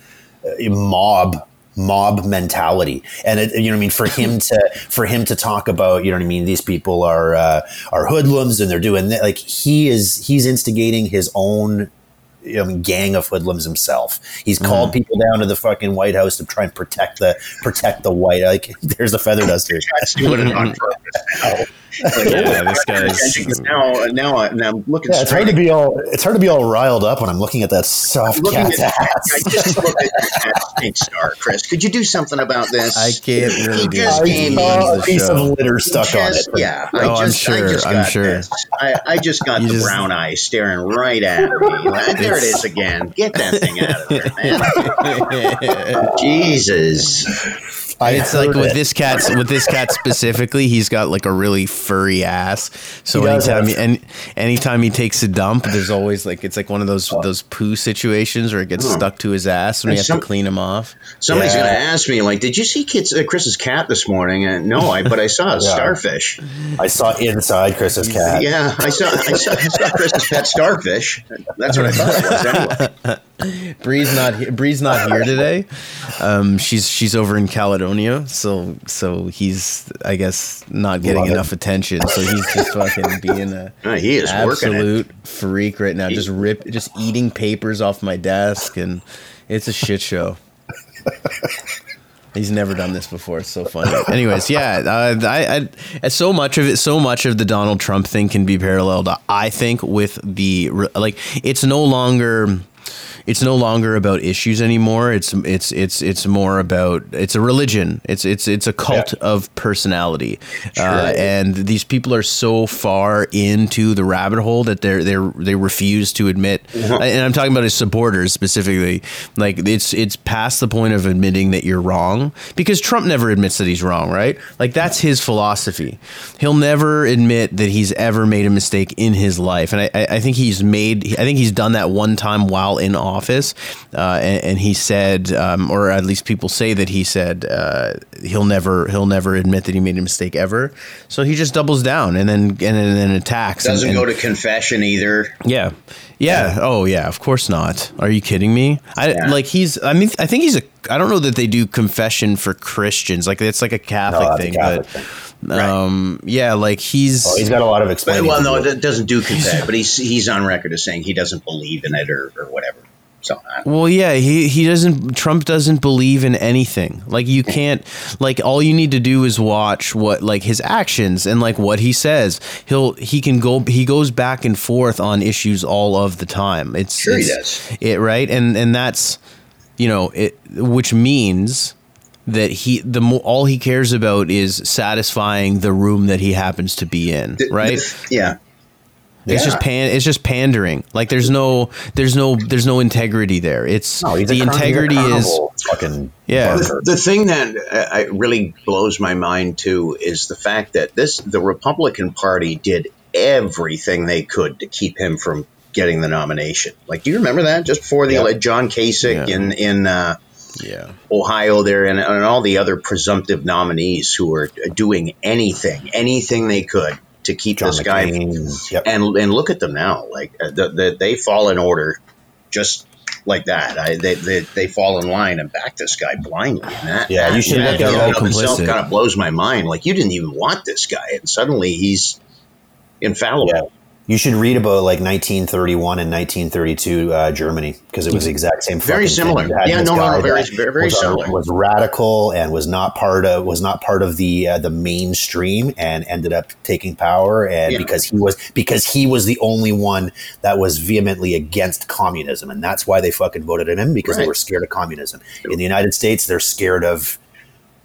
uh, mob mob mentality and it, you know what i mean for him to *laughs* for him to talk about you know what i mean these people are uh, are hoodlums and they're doing that like he is he's instigating his own you know, gang of hoodlums himself. He's hmm. called people down to the fucking White House to try and protect the protect the white. Like, *laughs* there's the feather duster. *laughs* That's doing it on purpose now. Yeah, this guy's- now. Now, I- now I'm looking. Yeah, it's hard to be all it's hard to be all riled up when I'm looking at that soft cat's at, I ass. just looked at that *laughs* pink star, Chris. Could you do something about this? I can't really He do just it. gave me saw a the piece show. of litter stuck on it. Just- Yeah, oh, I Oh, I'm just, I sure, just I'm sure. this. I, I just got You the just- brown eye staring right at me. *laughs* Like, ah, there it is again. Get that thing out of there, man. *laughs* Jesus. I it's like with it. this cat with this cat specifically he's got like a really furry ass so He anytime have- he, and anytime he takes a dump there's always like it's like one of those those poo situations where it gets stuck to his ass and we And have some- to clean him off Somebody's Yeah. going to ask me, like, did you see Kit's, uh, Chris's cat this morning? And no, I, but I saw a *laughs* Yeah. starfish. I saw inside Chris's cat. Yeah, I saw, I saw, I saw Chris's pet starfish. That's what I thought it was anyway. *laughs* *laughs* Bree's not he- Bree's not here today. Um, she's she's over in Caledonia, so so he's I guess not getting Love enough attention. So he's just fucking being a *laughs* Uh, he is absolute freak right now. Just rip, just eating papers off my desk, and it's a shit show. He's never done this before. It's so funny. Anyways, yeah, uh, I, I, so much of it, so much of the Donald Trump thing can be paralleled. I think with the like, it's no longer. It's no longer about issues anymore. It's it's it's it's more about it's a religion. It's it's it's a cult Yeah. of personality, uh, and these people are so far into the rabbit hole that they're they they refuse to admit. And I'm talking about his supporters specifically. Like it's it's past the point of admitting that you're wrong because Trump never admits that he's wrong, right? Like that's his philosophy. He'll never admit that he's ever made a mistake in his life, and I, I I think he's made. I think he's done that one time while in office, uh, and, and he said, um, or at least people say that he said uh, he'll never he'll never admit that he made a mistake ever. So he just doubles down and then and then, then attacks. and- Doesn't and- go to confession either. yeah. Yeah. Oh, yeah. Of course not. Are you kidding me? I Yeah. like he's. I mean, I think he's a. I don't know that they do confession for Christians. Like it's like a Catholic No, that's a thing, Catholic but thing. um, yeah, like he's. Oh, he's got a lot of But, well, no, it doesn't do confession, but he's he's on record as saying he doesn't believe in it or, or whatever. So I- Well, yeah, he he doesn't. Trump doesn't believe in anything. Like you can't. Like all you need to do is watch what like his actions and like what he says. He'll he can go. He goes back and forth on issues all of the time. It's Sure he it's- does. It right and and that's you know it which means that he the mo- all he cares about is satisfying the room that he happens to be in. th- Right. th- yeah. It's just pan. It's just pandering. Like there's no, there's no, there's no integrity there. It's No, the car- he's a integrity is fucking Yeah. barker. The thing that uh, I- really blows my mind too is the fact that this the Republican Party did everything they could to keep him from getting the nomination. Like, do you remember that just before the Yeah. ele- John Kasich Yeah. in in uh, yeah. Ohio there and, and all the other presumptive nominees who were doing anything, anything they could to keep John this guy. Yep. And and look at them now, like uh, the, the, they fall in order, just like that. I, they, they they fall in line and back this guy blindly. And that, Yeah, you should that look at all complicit. kind of blows my mind. Like you didn't even want this guy, and suddenly he's infallible. Yeah. You should read about like 1931 and 1932 uh, Germany because it was the exact same. Very similar. Yeah, no, no, very- very- was, uh, similar. was radical and was not part of was not part of the uh, the mainstream and ended up taking power and Yeah. because he was because he was the only one that was vehemently against communism and that's why they fucking voted in him because they were scared of communism. In the United States, they're scared of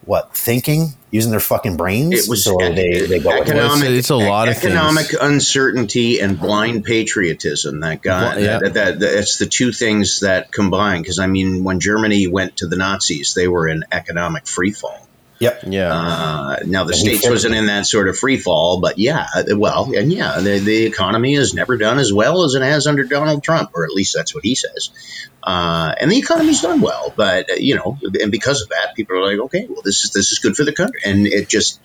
what thinking using their fucking brains. It was so they, they go with it. economic. It's- it's a lot of economic things. uncertainty and blind patriotism. That got Bl- yeah. That, that, that's the two things that combine. Because I mean, when Germany went to the Nazis, they were in economic freefall. Yep. Yeah. Uh, now the And states wasn't in that sort of free fall, but yeah, well, and yeah, the, the economy has never done as well as it has under Donald Trump, or at least that's what he says. Uh, and the economy's done well, but uh, you know, and because of that, people are like, okay, well, this is this is good for the country, and it just,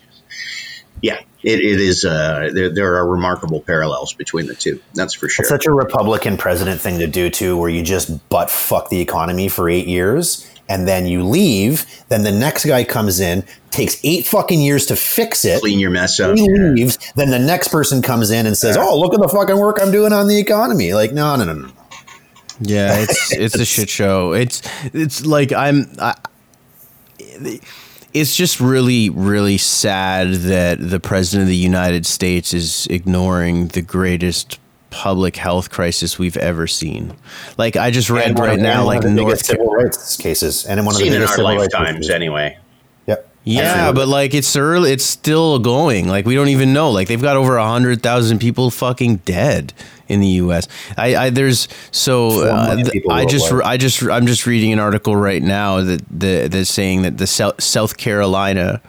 yeah, it, it is. Uh, there, there are remarkable parallels between the two. That's for sure. It's such a Republican president thing to do too, where you just butt fuck the economy for eight years and then you leave. Then the next guy comes in, takes eight fucking years to fix it. Clean your mess up. He leaves. Then the next person comes in and says, "Oh, look at the fucking work I'm doing on the economy." Like, no, no, no, no. Yeah, it's it's a shit show. It's it's like I'm. I, it's just really really sad that the president of the United States is ignoring the greatest public health crisis we've ever seen. Like I just read right of- now, like North. biggest civil rights cases, and in one of the Seen in biggest our civil rights lifetimes, anyway. Yep. Yeah, Absolutely. but like it's early, it's still going. Like we don't even know. Like they've got over a hundred thousand people fucking dead in the U.S. I, I there's so uh, th- I just. I just I'm just reading an article right now that the that's saying that the South, South Carolina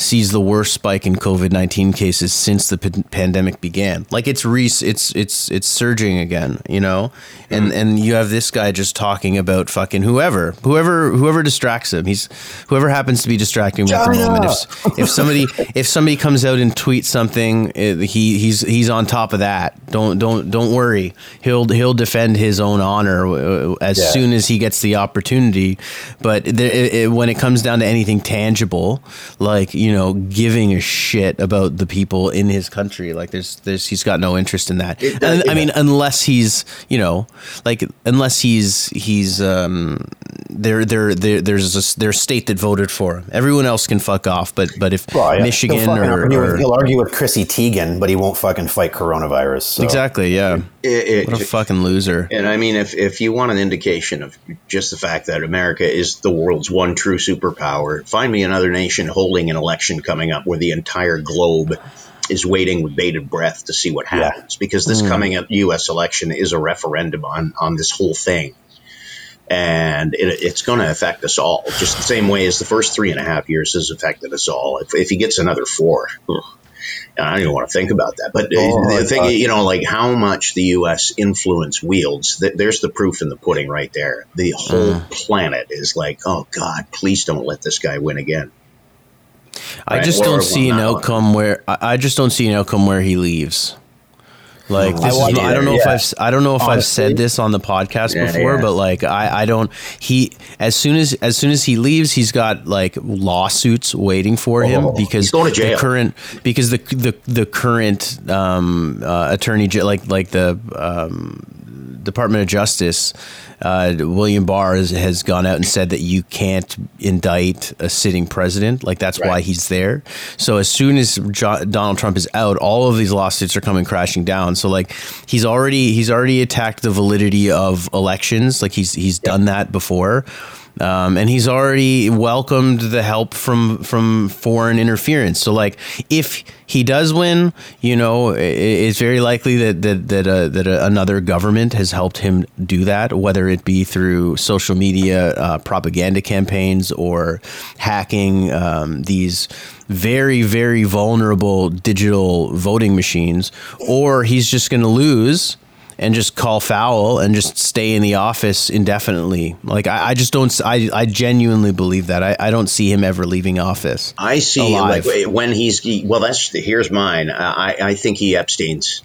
sees the worst spike in COVID nineteen cases since the p- pandemic began. Like it's re- it's it's it's surging again, you know. And and you have this guy just talking about fucking whoever, whoever whoever distracts him. He's whoever happens to be distracting him at the moment. If, if somebody if somebody comes out and tweets something, eh, he he's he's on top of that. Don't don't don't worry. He'll he'll defend his own honor as Yeah. soon as he gets the opportunity. But there, it, it, when it comes down to anything tangible, like you know, giving a shit about the people in his country, like there's there's he's got no interest in that. It- And, I mean, unless he's you know, like unless he's he's um there there there there's a, there's a state that voted for him. Everyone else can fuck off. But but if Well, yeah. He'll Michigan or, argue, or he'll argue with Chrissy Teigen, but he won't fucking fight coronavirus. so. exactly yeah, It- it- what a fucking loser. And I mean, if, if you want an indication of just the fact that America is the world's one true superpower, find me another nation holding an election coming up where the entire globe is waiting with bated breath to see what Yeah. happens. Because this coming up U.S. election is a referendum on, on this whole thing. And it, it's going to affect us all, just the same way as the first three and a half years has affected us all. If, if he gets another four, ugh, I don't even want to think about that. But uh, Oh, the thing, God. you know, like how much the U.S. influence wields, th- there's the proof in the pudding right there. The whole Mm. planet is like, oh God, please don't let this guy win again. I Right, just or don't see an outcome where I I just don't see an outcome where he leaves. Like this I is I don't know if. I've I don't know if I've said this on the podcast Yeah, before, yeah. but like I, I don't he as soon as as soon as he leaves, he's got like lawsuits waiting for him Oh, because to jail. the current because the the the current um, uh, attorney like like the um, Department of Justice, uh, William Barr has, has gone out and said that you can't indict a sitting president. Like that's why he's there. So as soon as jo- Donald Trump is out, all of these lawsuits are coming crashing down. So like he's already he's already attacked the validity of elections. Like he's he's done that before. Um, and he's already welcomed the help from from foreign interference. So, like, if he does win, you know, it's very likely that that that, uh, that uh, another government has helped him do that, whether it be through social media uh, propaganda campaigns or hacking um, these very very vulnerable digital voting machines, or he's just going to lose and just call foul and just stay in the office indefinitely. Like I, I just don't. I, I genuinely believe that. I, I don't see him ever leaving office. I see, Alive. like when he's well. That's here's mine. I I think he abstains.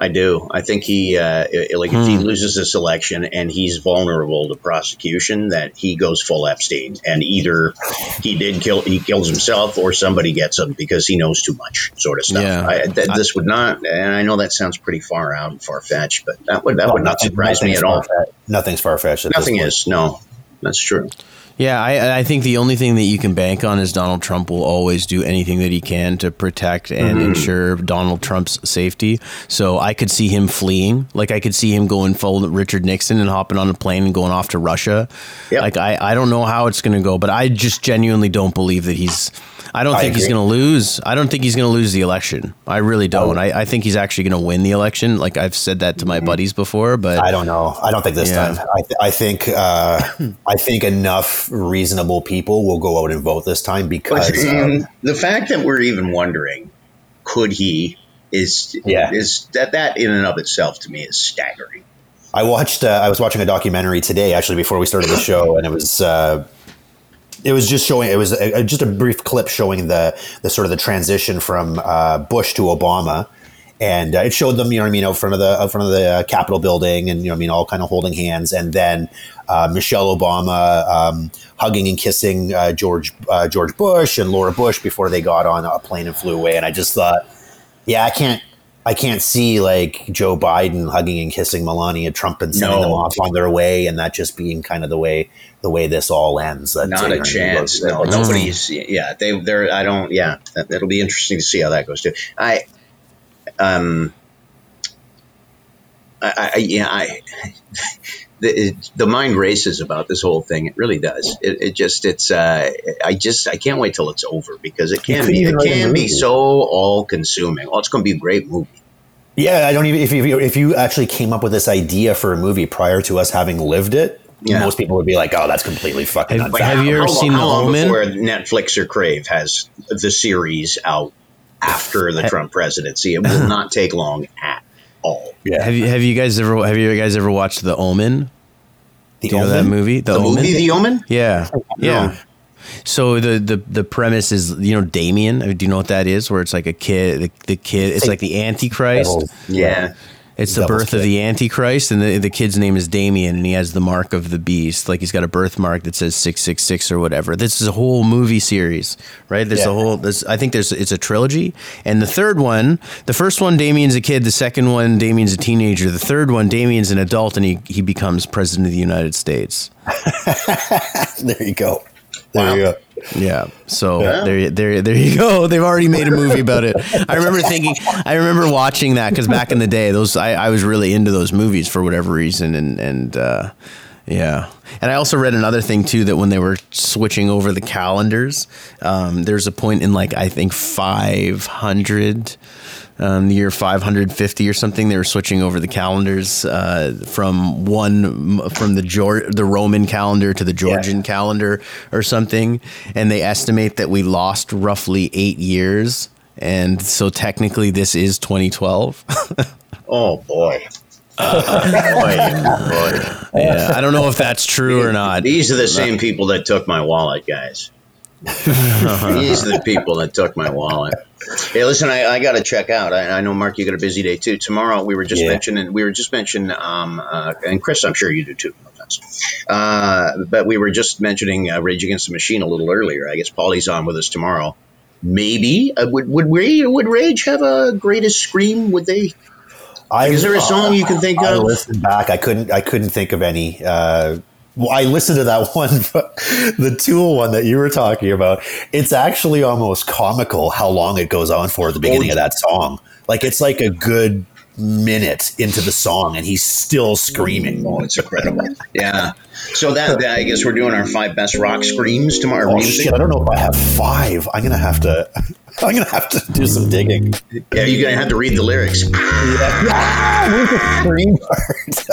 I do. I think he uh, like if he loses this election and he's vulnerable to prosecution, that he goes full Epstein, and either he did kill he kills himself or somebody gets him because he knows too much, sort of stuff. Yeah. I, th- this would not, and I know that sounds pretty far out and far fetched, but that would that would not Nothing- surprise me at all. Nothing's far fetched. Nothing is. No, that's true. Yeah, I, I think the only thing that you can bank on is Donald Trump will always do anything that he can to protect and ensure Donald Trump's safety. So I could see him fleeing. Like I could see him going full Richard Nixon and hopping on a plane and going off to Russia. Yep. Like I, I don't know how it's going to go, but I just genuinely don't believe that he's. I don't I think he's going to lose. I don't think he's going to lose the election. I really don't. I, I think he's actually going to win the election. Like I've said that to my buddies before, but I don't know. I don't think this Yeah. time. I, th- I think uh, *coughs* I think enough reasonable people will go out and vote this time because Um, the fact that we're even wondering, could he, is Yeah. is that that in and of itself to me is staggering. I watched. Uh, I was watching a documentary today, actually, before we started the show, and it was. Uh, it was just showing. It was a, just a brief clip showing the the sort of the transition from uh, Bush to Obama, and uh, it showed them, you know, I mean, out front of the out front of the uh, Capitol building, and you know, I mean, all kind of holding hands, and then uh, Michelle Obama um, hugging and kissing uh, George uh, George Bush and Laura Bush before they got on a plane and flew away, and I just thought, yeah, I can't. I can't see like Joe Biden hugging and kissing Melania Trump and sending No. them off on their way, and that just being kind of the way the way this all ends. That, Not a chance. No, nobody's. Yeah, they. They're. I don't. Yeah, that, it'll be interesting to see how that goes too. I. Um. I. I yeah. I. *laughs* The, the mind races about this whole thing. It really does. It, it just. It's. Uh. I just. I can't wait till it's over because it can be. It can be so all consuming. Oh, it's going to be a great movie. Yeah, I don't even if you if you actually came up with this idea for a movie prior to us having lived it, Yeah. most people would be like, "Oh, that's completely fucking." Have- nuts." have you ever how, seen how The long Omen? Before Netflix or Crave has the series out after the Trump presidency, it will *laughs* not take long at all. yeah, Have you have you guys ever have you guys ever watched The Omen? the Do you know that Omen? movie? The, The Omen. movie The Omen? Yeah, yeah. So the, the the premise is you know Damien. Do you know what that is? Where it's like a kid, the, the kid. It's like the Antichrist. Yeah. It's the birth of the Antichrist, and the, the kid's name is Damien, and he has the mark of the beast. Like he's got a birthmark that says six six six or whatever. This is a whole movie series, right? There's a whole. This I think there's it's a trilogy, and the third one, the first one, Damien's a kid. The second one, Damien's a teenager. The third one, Damien's an adult, and he he becomes president of the United States. *laughs* There you go. There you go. Yeah. So Yeah. there, there, there you go. *laughs* They've already made a movie about it. I remember thinking, I remember watching that because back in the day, those I, I was really into those movies for whatever reason, and and uh, yeah. And I also read another thing too that when they were switching over the calendars, um, there's a point in like I think 500. Um, the year 550 or something, they were switching over the calendars uh, from one from the Geor- the Roman calendar to the Georgian calendar or something, and they estimate that we lost roughly eight years, and so technically this is 2012. *laughs* Oh boy. boy, *laughs* boy. yeah, I don't know if that's true or not. These are the same people that took my wallet, guys. These are the *laughs* people that took my wallet. Hey, listen, I, I got to check out. I, I know, Mark, you got a busy day too. Tomorrow, we were just Yeah. mentioning, we were just mentioning, um, uh, and Chris, I'm sure you do too. No offense. Uh, but we were just mentioning uh, Rage Against the Machine a little earlier. I guess Paulie's on with us tomorrow. Maybe uh, would would Rage, would Rage have a greatest scream? Would they? I, Is there a song you can think I of? listened back. I couldn't. I couldn't think of any. Uh, I listened to that *laughs* one, the Tool one that you were talking about. It's actually almost comical how long it goes on for at the beginning of that song. Like it's like a good minute into the song, and he's still screaming. Oh, it's incredible. Yeah. So that, that- I guess we're doing our five best rock screams tomorrow. Oh shit! I don't know if I have five. I'm gonna have to. *laughs* I'm gonna have to do some digging. Yeah, you're gonna have to read the lyrics. Yeah, scream part?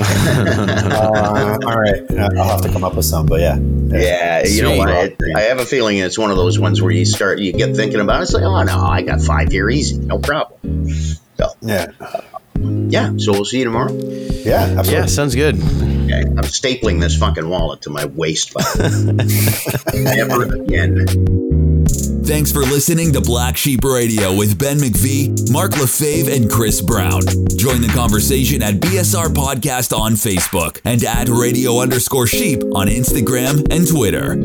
uh, all right, I'll have to come up with some. But yeah, Yeah, you know what? It, I have a feeling it's one of those ones where you start, you get thinking about it. It's like, oh no, I got five here, easy, no problem. So yeah, uh, yeah, so we'll see you tomorrow. yeah, absolutely. Yeah, sounds good. Okay, I'm stapling this fucking wallet to my waist. *laughs* Never again. Thanks for listening to Black Sheep Radio with Ben McVee, Mark LaFave, and Chris Brown. Join the conversation at BSR Podcast on Facebook and at radio underscore sheep on Instagram and Twitter.